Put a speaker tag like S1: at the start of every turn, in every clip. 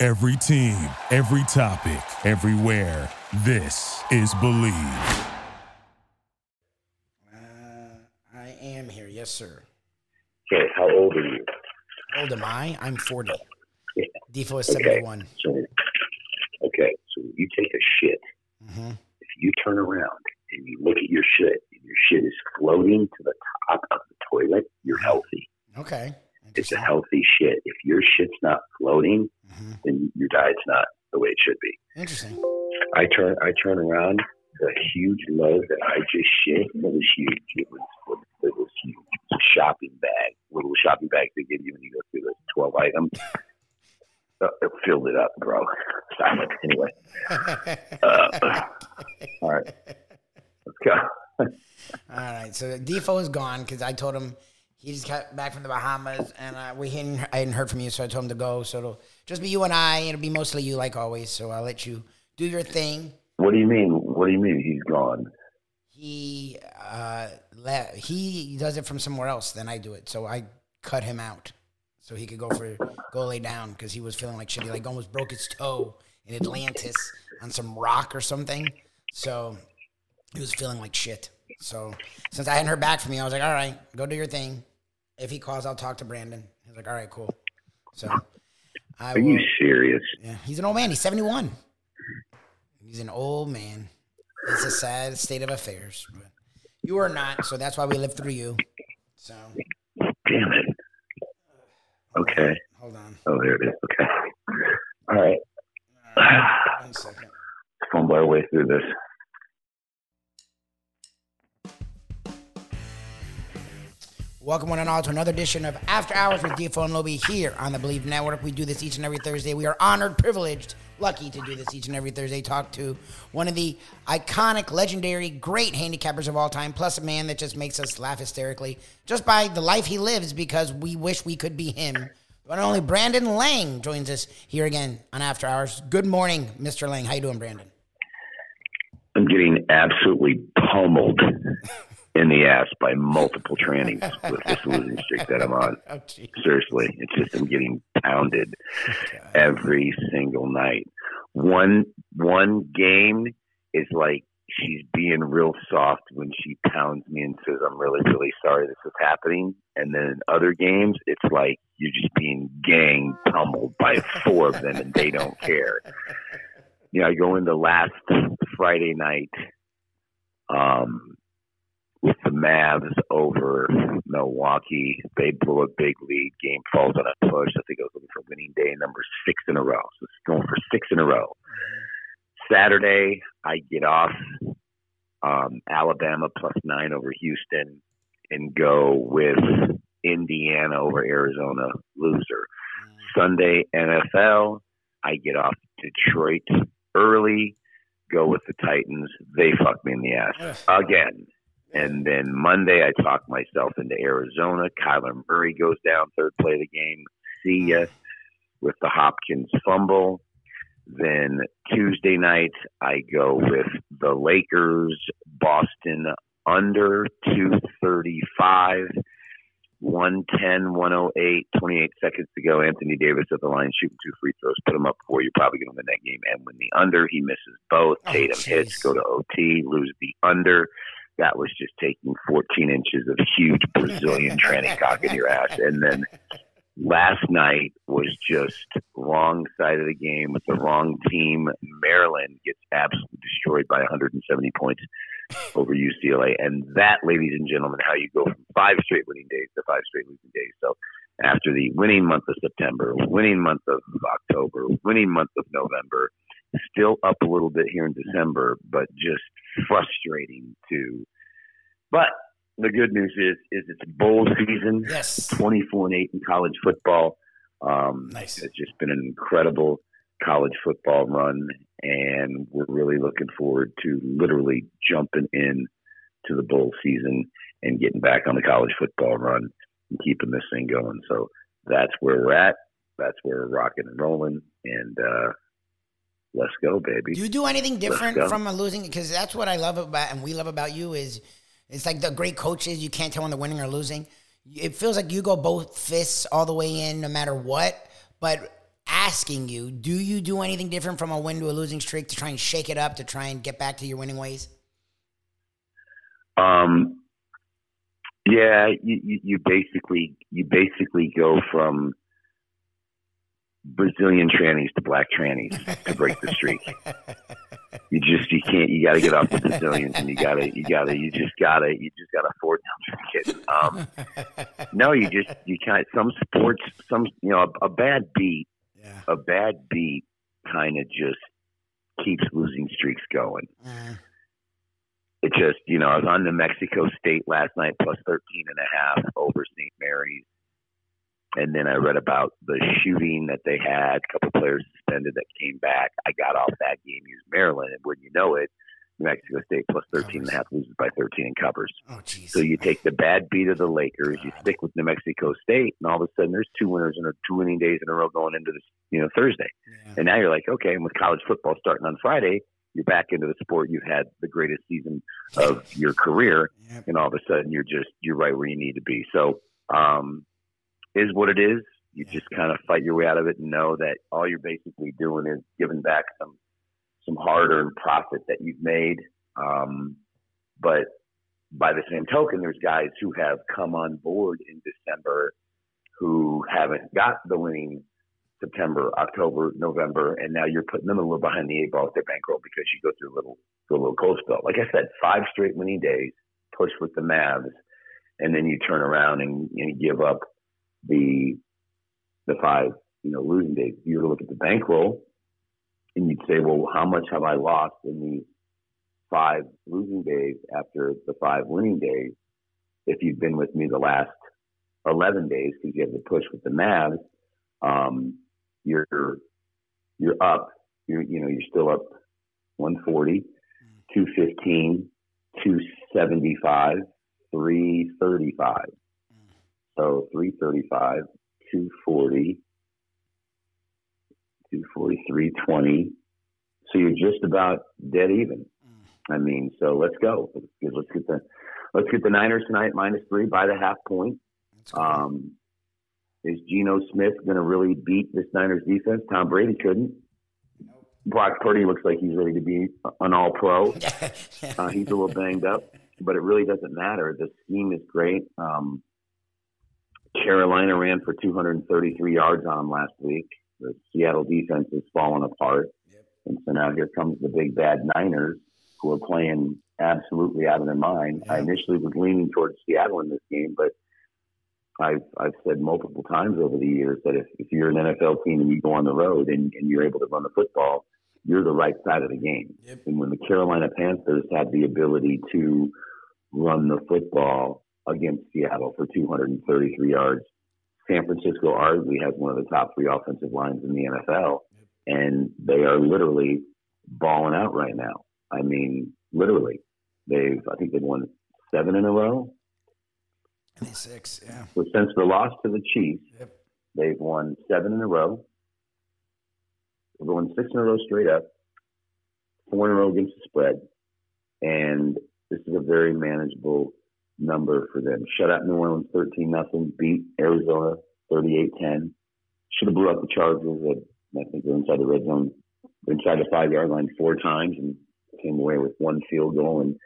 S1: Every team, every topic, everywhere. This is Believe.
S2: Uh, I am here, yes, sir.
S3: Okay, how old are you?
S2: How old am I? I'm 40.
S3: Yeah.
S2: Defo is
S3: Okay.
S2: 71.
S3: So, okay, so you take a shit.
S2: hmm
S3: If you turn around and you look at your shit, and your shit is floating to the top of the toilet, you're healthy.
S2: Okay.
S3: It's a healthy shit. If your shit's not floating,
S2: hmm
S3: then your diet's not the way it should be.
S2: Interesting.
S3: I turn, I turn around. The huge load that I just shit, it was huge. It was, it was huge. It was a shopping bag, little shopping bag they give you when you go through the twelve items. Uh, it filled it up, bro. Stop. Anyway, uh, all right, let's go.
S2: All right. So Defo is gone because I told him he just got back from the Bahamas and uh, we hadn't, I hadn't heard from you, so I told him to go. So it'll just be you and I. It'll be mostly you, like always. So I'll let you do your thing.
S3: What do you mean? What do you mean he's gone?
S2: He uh, le- he does it from somewhere else than I do it, so I cut him out so he could go for go lay down because he was feeling like shit. He like almost broke his toe in Atlantis on some rock or something. So he was feeling like shit. So since I hadn't heard back from you, I was like, all right, go do your thing. If he calls, I'll talk to Brandon. He's like, all right, cool. So I
S3: Are you serious?
S2: yeah, he's an old man. He's 71. He's an old man. It's a sad state of affairs. But you are not, so that's why we live through you. So
S3: Damn it. Okay.
S2: hold on.
S3: Oh, there it is. Okay. All right.
S2: All right, one second.
S3: Fumble our way through this.
S2: Welcome one and all to another edition of After Hours with Defo and Lobby here on the Believe Network. We do this each and every Thursday. We are honored, privileged, lucky to do this each and every Thursday. Talk to one of the iconic, legendary, great handicappers of all time, plus a man that just makes us laugh hysterically just by the life he lives because we wish we could be him. And only Brandon Lang joins us here again on After Hours. Good morning, Mr. Lang. How you doing, Brandon?
S3: I'm getting absolutely pummeled in the ass by multiple trainings with this losing streak that I'm on.
S2: Oh.
S3: Seriously, it's just I'm getting pounded every single night. One one game is like she's being real soft when she pounds me and says, "I'm really really sorry this is happening." And then in other games, it's like you're just being gang pummeled by four of them, and they don't care. You know, I go into last Friday night. Um, with the Mavs over Milwaukee. They blew a big lead. Game falls on a push. I think it was looking for winning day number six in a row. So it's going for six in a row. Saturday, I get off um, Alabama plus nine over Houston and go with Indiana over Arizona loser. Sunday, NFL, I get off Detroit early, go with the Titans. They fuck me in the ass again. And then Monday, I talk myself into Arizona. Kyler Murray goes down third play of the game. See ya with the Hopkins fumble. Then Tuesday night, I go with the Lakers, Boston under 235, 110, 108, 28 seconds to go. Anthony Davis at the line shooting two free throws. Put him up four. You're probably going to win that game. And win the under, he misses both.
S2: Oh,
S3: Tatum hits, go to OT, lose the under. That was just taking 14 inches of huge Brazilian tranny cock in your ass. And then last night was just wrong side of the game with the wrong team. Maryland gets absolutely destroyed by 170 points over UCLA. And that, ladies and gentlemen, how you go from five straight winning days to five straight losing days. So after the winning month of September, winning month of October, winning month of November, still up a little bit here in December, but just frustrating to. But the good news is, is it's bowl season.
S2: Yes.
S3: 24 and 8 in college football. Um,
S2: Nice.
S3: It's just been an incredible college football run, and we're really looking forward to literally jumping in to the bowl season and getting back on the college football run and keeping this thing going. So that's where we're at. That's where we're rocking and rolling, and uh, let's go, baby.
S2: Do you do anything different from a losing? Because that's what I love about and we love about you is it's like the great coaches. You can't tell when they're winning or losing. It feels like you go both fists all the way in, no matter what. But asking you, do you do anything different from a win to a losing streak to try and shake it up to try and get back to your winning ways?
S3: Um, yeah, you, you, you basically you basically go from Brazilian trannies to black trannies to break the streak. you just you can't you got to get off the Brazilians and you got to you got to you just got to you just got to afford them Um, no, you just you can't. Some sports, some you know, a, a bad beat, yeah. a bad beat, kind of just keeps losing streaks going. Uh. It just you know I was on the Mexico State last night plus 13 and a half over St. Mary's and then I read about the shooting that they had, a couple players suspended that came back. I got off that game, used Maryland, and wouldn't you know it, New Mexico State plus 13 and a half loses by 13 and covers.
S2: Oh, geez.
S3: So you take the bad beat of the Lakers, God. you stick with New Mexico State, and all of a sudden there's two winners and two winning days in a row going into this, you know, Thursday. Yeah. And now you're like, okay, and with college football starting on Friday, you're back into the sport. You've had the greatest season of your career, yep. and all of a sudden you're just you're right where you need to be. So um, is what it is. You just kind of fight your way out of it and know that all you're basically doing is giving back some some hard-earned profit that you've made. Um, but by the same token, there's guys who have come on board in December who haven't got the winning September, October, November, and now you're putting them a little behind the eight ball with their bankroll because you go through a little through a little cold spell. Like I said, five straight winning days, push with the Mavs, and then you turn around and, and give up the the five you know losing days. If you were to look at the bankroll, and you'd say, well, how much have I lost in these five losing days after the five winning days? If you've been with me the last eleven days because you have the push with the Mavs, um, you're you're up. You're you know you're still up 140, 215, 275, 335. So 335, 240, 240, 320. So you're just about dead even. Mm. I mean, so let's go. Let's get the let's get the Niners tonight minus three by the half point. Um, is Geno Smith going to really beat this Niners defense? Tom Brady couldn't. Brock Purdy looks like he's ready to be an All Pro. uh, he's a little banged up, but it really doesn't matter. The scheme is great. Um, Carolina ran for 233 yards on them last week. The Seattle defense has fallen apart. Yep. And so now here comes the big bad Niners who are playing absolutely out of their mind. Yep. I initially was leaning towards Seattle in this game, but I've I've said multiple times over the years that if, if you're an NFL team and you go on the road and, and you're able to run the football, you're the right side of the game. Yep. And when the Carolina Panthers had the ability to run the football against Seattle for 233 yards. San Francisco arguably has one of the top three offensive lines in the NFL, and they are literally balling out right now. I mean, literally, they've I think they've won seven in a row.
S2: Six, yeah.
S3: So since the loss to the Chiefs, yep. they've won seven in a row. They've won six in a row straight up, four in a row against the spread, and this is a very manageable number for them. Shut out New Orleans 13 nothing. Beat Arizona 38-10. Should have blew out the Chargers. At, I think they're inside the red zone, inside the five yard line four times and came away with one field goal and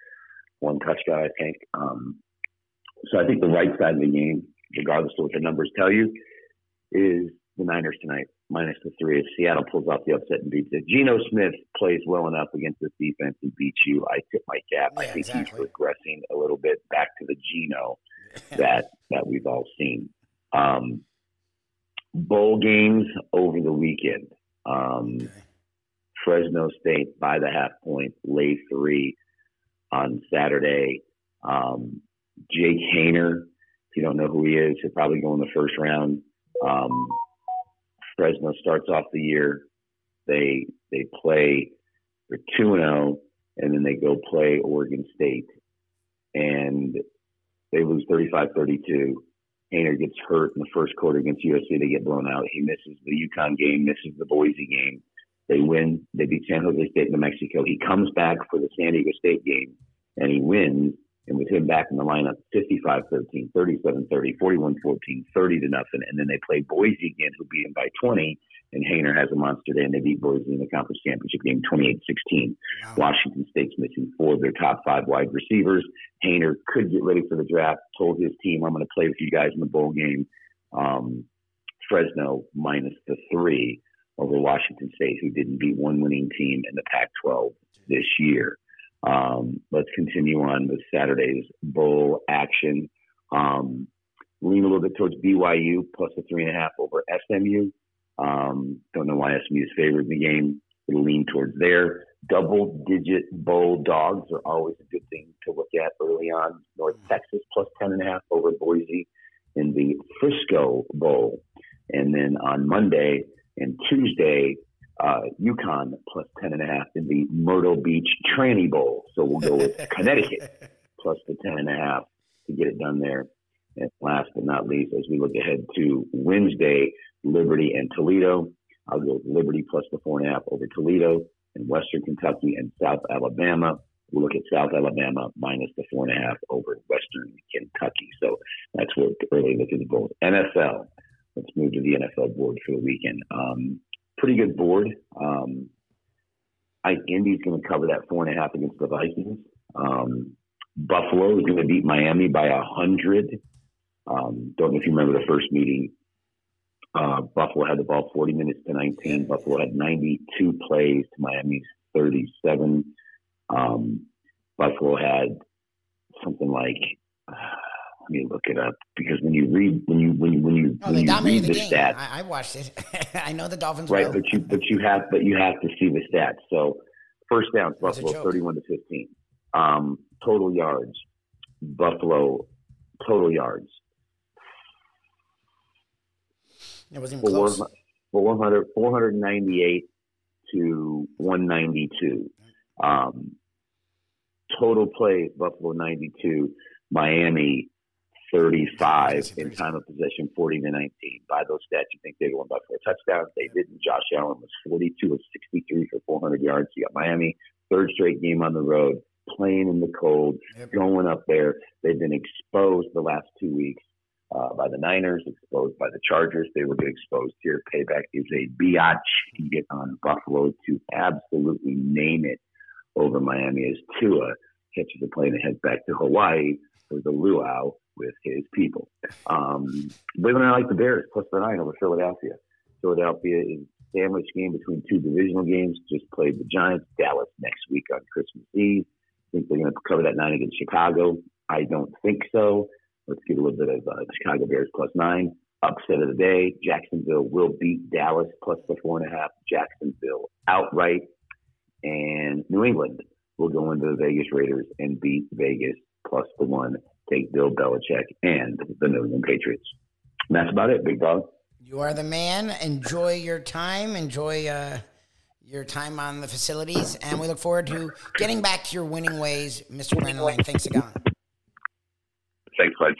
S3: one touchdown. I think. Um, so I think the right side of the game, regardless of what the numbers tell you, is the Niners tonight minus the three. If Seattle pulls off the upset and beats it, Geno Smith plays well enough against this defense and beats you. I tip my cap. Yeah, I think exactly. he's regressing a little bit back to the Geno that that we've all seen. Um, bowl games over the weekend. Um, okay. Fresno State by the half point, lay three on Saturday. Um, Jake Haener, if you don't know who he is, he'll probably go in the first round. Um, Fresno starts off the year They they play for two and zero, and then they go play Oregon State, and they lose 35-32. Haener gets hurt in the first quarter against USC. They get blown out. He misses the UConn game, misses the Boise game. They win. They beat San Jose State, in New Mexico. He comes back for the San Diego State game, and he wins and with him back in the lineup 55 13, 37 30, 41 14, 30 to nothing. And then they play Boise again, who beat him by 20. And Haener has a monster day, and they beat Boise in the conference championship game 28 16. Wow. Washington State's missing four of their top five wide receivers. Haener could get ready for the draft, told his team, I'm going to play with you guys in the bowl game. Um, Fresno minus the three over Washington State, who didn't beat one winning team in the Pac 12 this year. Um, let's continue on with Saturday's bowl action. Um, lean a little bit towards BYU plus the three and a half over SMU. Um, don't know why SMU is favored in the game. It'll lean towards there. Double digit bowl dogs are always a good thing to look at early on. North Texas plus 10 and a half over Boise in the Frisco Bowl. And then on Monday and Tuesday, uh, UConn plus 10 and a half in the Myrtle Beach Tranny Bowl. So we'll go with Connecticut plus the 10 and a half to get it done there. And last but not least, as we look ahead to Wednesday, Liberty and Toledo. I'll go with Liberty plus the four and a half over Toledo and Western Kentucky and South Alabama. We'll look at South Alabama minus the four and a half over Western Kentucky. So that's what early look at the board. NFL. Let's move to the NFL board for the weekend. Um, pretty good board. Um, I Indy's going to cover that four and a half against the Vikings. Um, Buffalo is going to beat Miami by a hundred. Um, don't know if you remember the first meeting. Uh, Buffalo had the ball 40 minutes to 19. Buffalo had 92 plays to Miami's 37. Um, Buffalo had something like uh, me look it up because when you read when you when you when you,
S2: oh,
S3: when
S2: you
S3: read
S2: the,
S3: the stats,
S2: I, I, watched it. I know the Dolphins.
S3: Right,
S2: well.
S3: but you but you have but you have to see the stats. So first downs, Buffalo thirty-one to fifteen. Um, total yards, Buffalo total yards.
S2: It wasn't even close.
S3: 400, 498 to 192. Um, total plays, Buffalo 92, Miami 35 in time of possession, 40 to 19. By those stats, you think they won by four touchdowns. They didn't. Josh Allen was 42 of 63 for 400 yards. You got Miami, third straight game on the road, playing in the cold, yep. going up there. They've been exposed the last two weeks uh, by the Niners, exposed by the Chargers. They will get exposed here. Payback is a biatch. You get on Buffalo to absolutely name it over Miami as Tua catches a plane and heads back to Hawaii for the luau with his people. Um, but I like the Bears plus the nine over Philadelphia. Philadelphia is sandwich game between two divisional games. Just played the Giants. Dallas next week on Christmas Eve. Think they're going to cover that nine against Chicago? I don't think so. Let's get a little bit of uh, Chicago Bears plus nine. Upset of the day. Jacksonville will beat Dallas plus the four and a half. Jacksonville outright. And New England will go into the Vegas Raiders and beat Vegas plus the one take Bill Belichick and the New England Patriots. And that's about it, big dog.
S2: You are the man. Enjoy your time. Enjoy uh, your time on the facilities, and we look forward to getting back to your winning ways, Mr. Brandon Lang. Thanks again.
S3: Thanks, bud.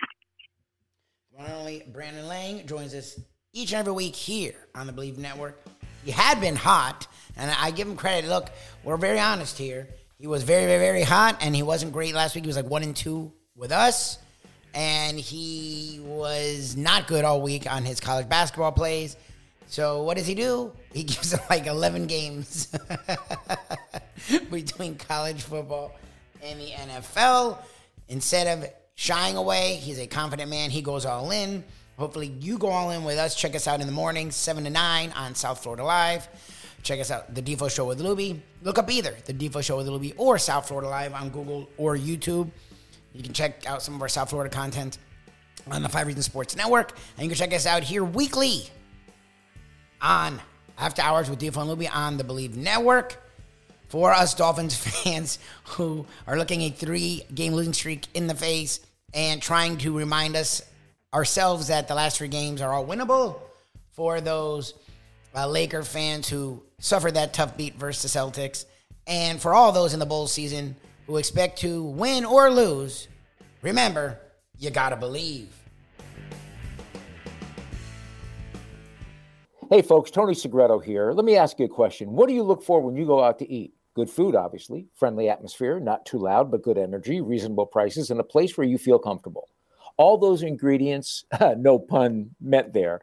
S2: One and only Brandon Lang joins us each and every week here on the Believe Network. He had been hot, and I give him credit. Look, we're very honest here. He was very, very, very hot, and he wasn't great last week. He was like one and two with us, and he was not good all week on his college basketball plays. So what does he do? He gives like 11 games between college football and the NFL. Instead of shying away, he's a confident man. He goes all in. Hopefully, you go all in with us. Check us out in the morning, 7 to 9 on South Florida Live. Check us out, The Defo Show with Luby. Look up either The Defo Show with Luby or South Florida Live on Google or YouTube. You can check out some of our South Florida content on the Five Reasons Sports Network. And you can check us out here weekly on After Hours with and Luby on the Believe Network. For us Dolphins fans who are looking a three game losing streak in the face and trying to remind us ourselves that the last three games are all winnable. For those uh, Laker fans who suffered that tough beat versus the Celtics, and for all those in the Bulls season who expect to win or lose, remember, you gotta believe.
S4: Hey, folks, Tony Segreto here. Let me ask you a question. What do you look for when you go out to eat? Good food, obviously, friendly atmosphere, not too loud, but good energy, reasonable prices, and a place where you feel comfortable. All those ingredients, no pun meant there,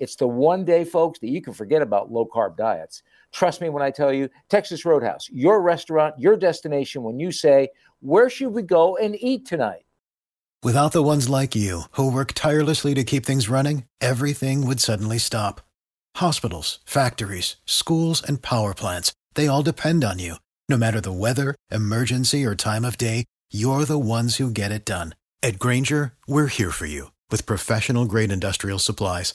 S4: It's the one day, folks, that you can forget about low carb diets. Trust me when I tell you, Texas Roadhouse, your restaurant, your destination when you say, Where should we go and eat tonight?
S5: Without the ones like you, who work tirelessly to keep things running, everything would suddenly stop. Hospitals, factories, schools, and power plants, they all depend on you. No matter the weather, emergency, or time of day, you're the ones who get it done. At Grainger, we're here for you with professional grade industrial supplies.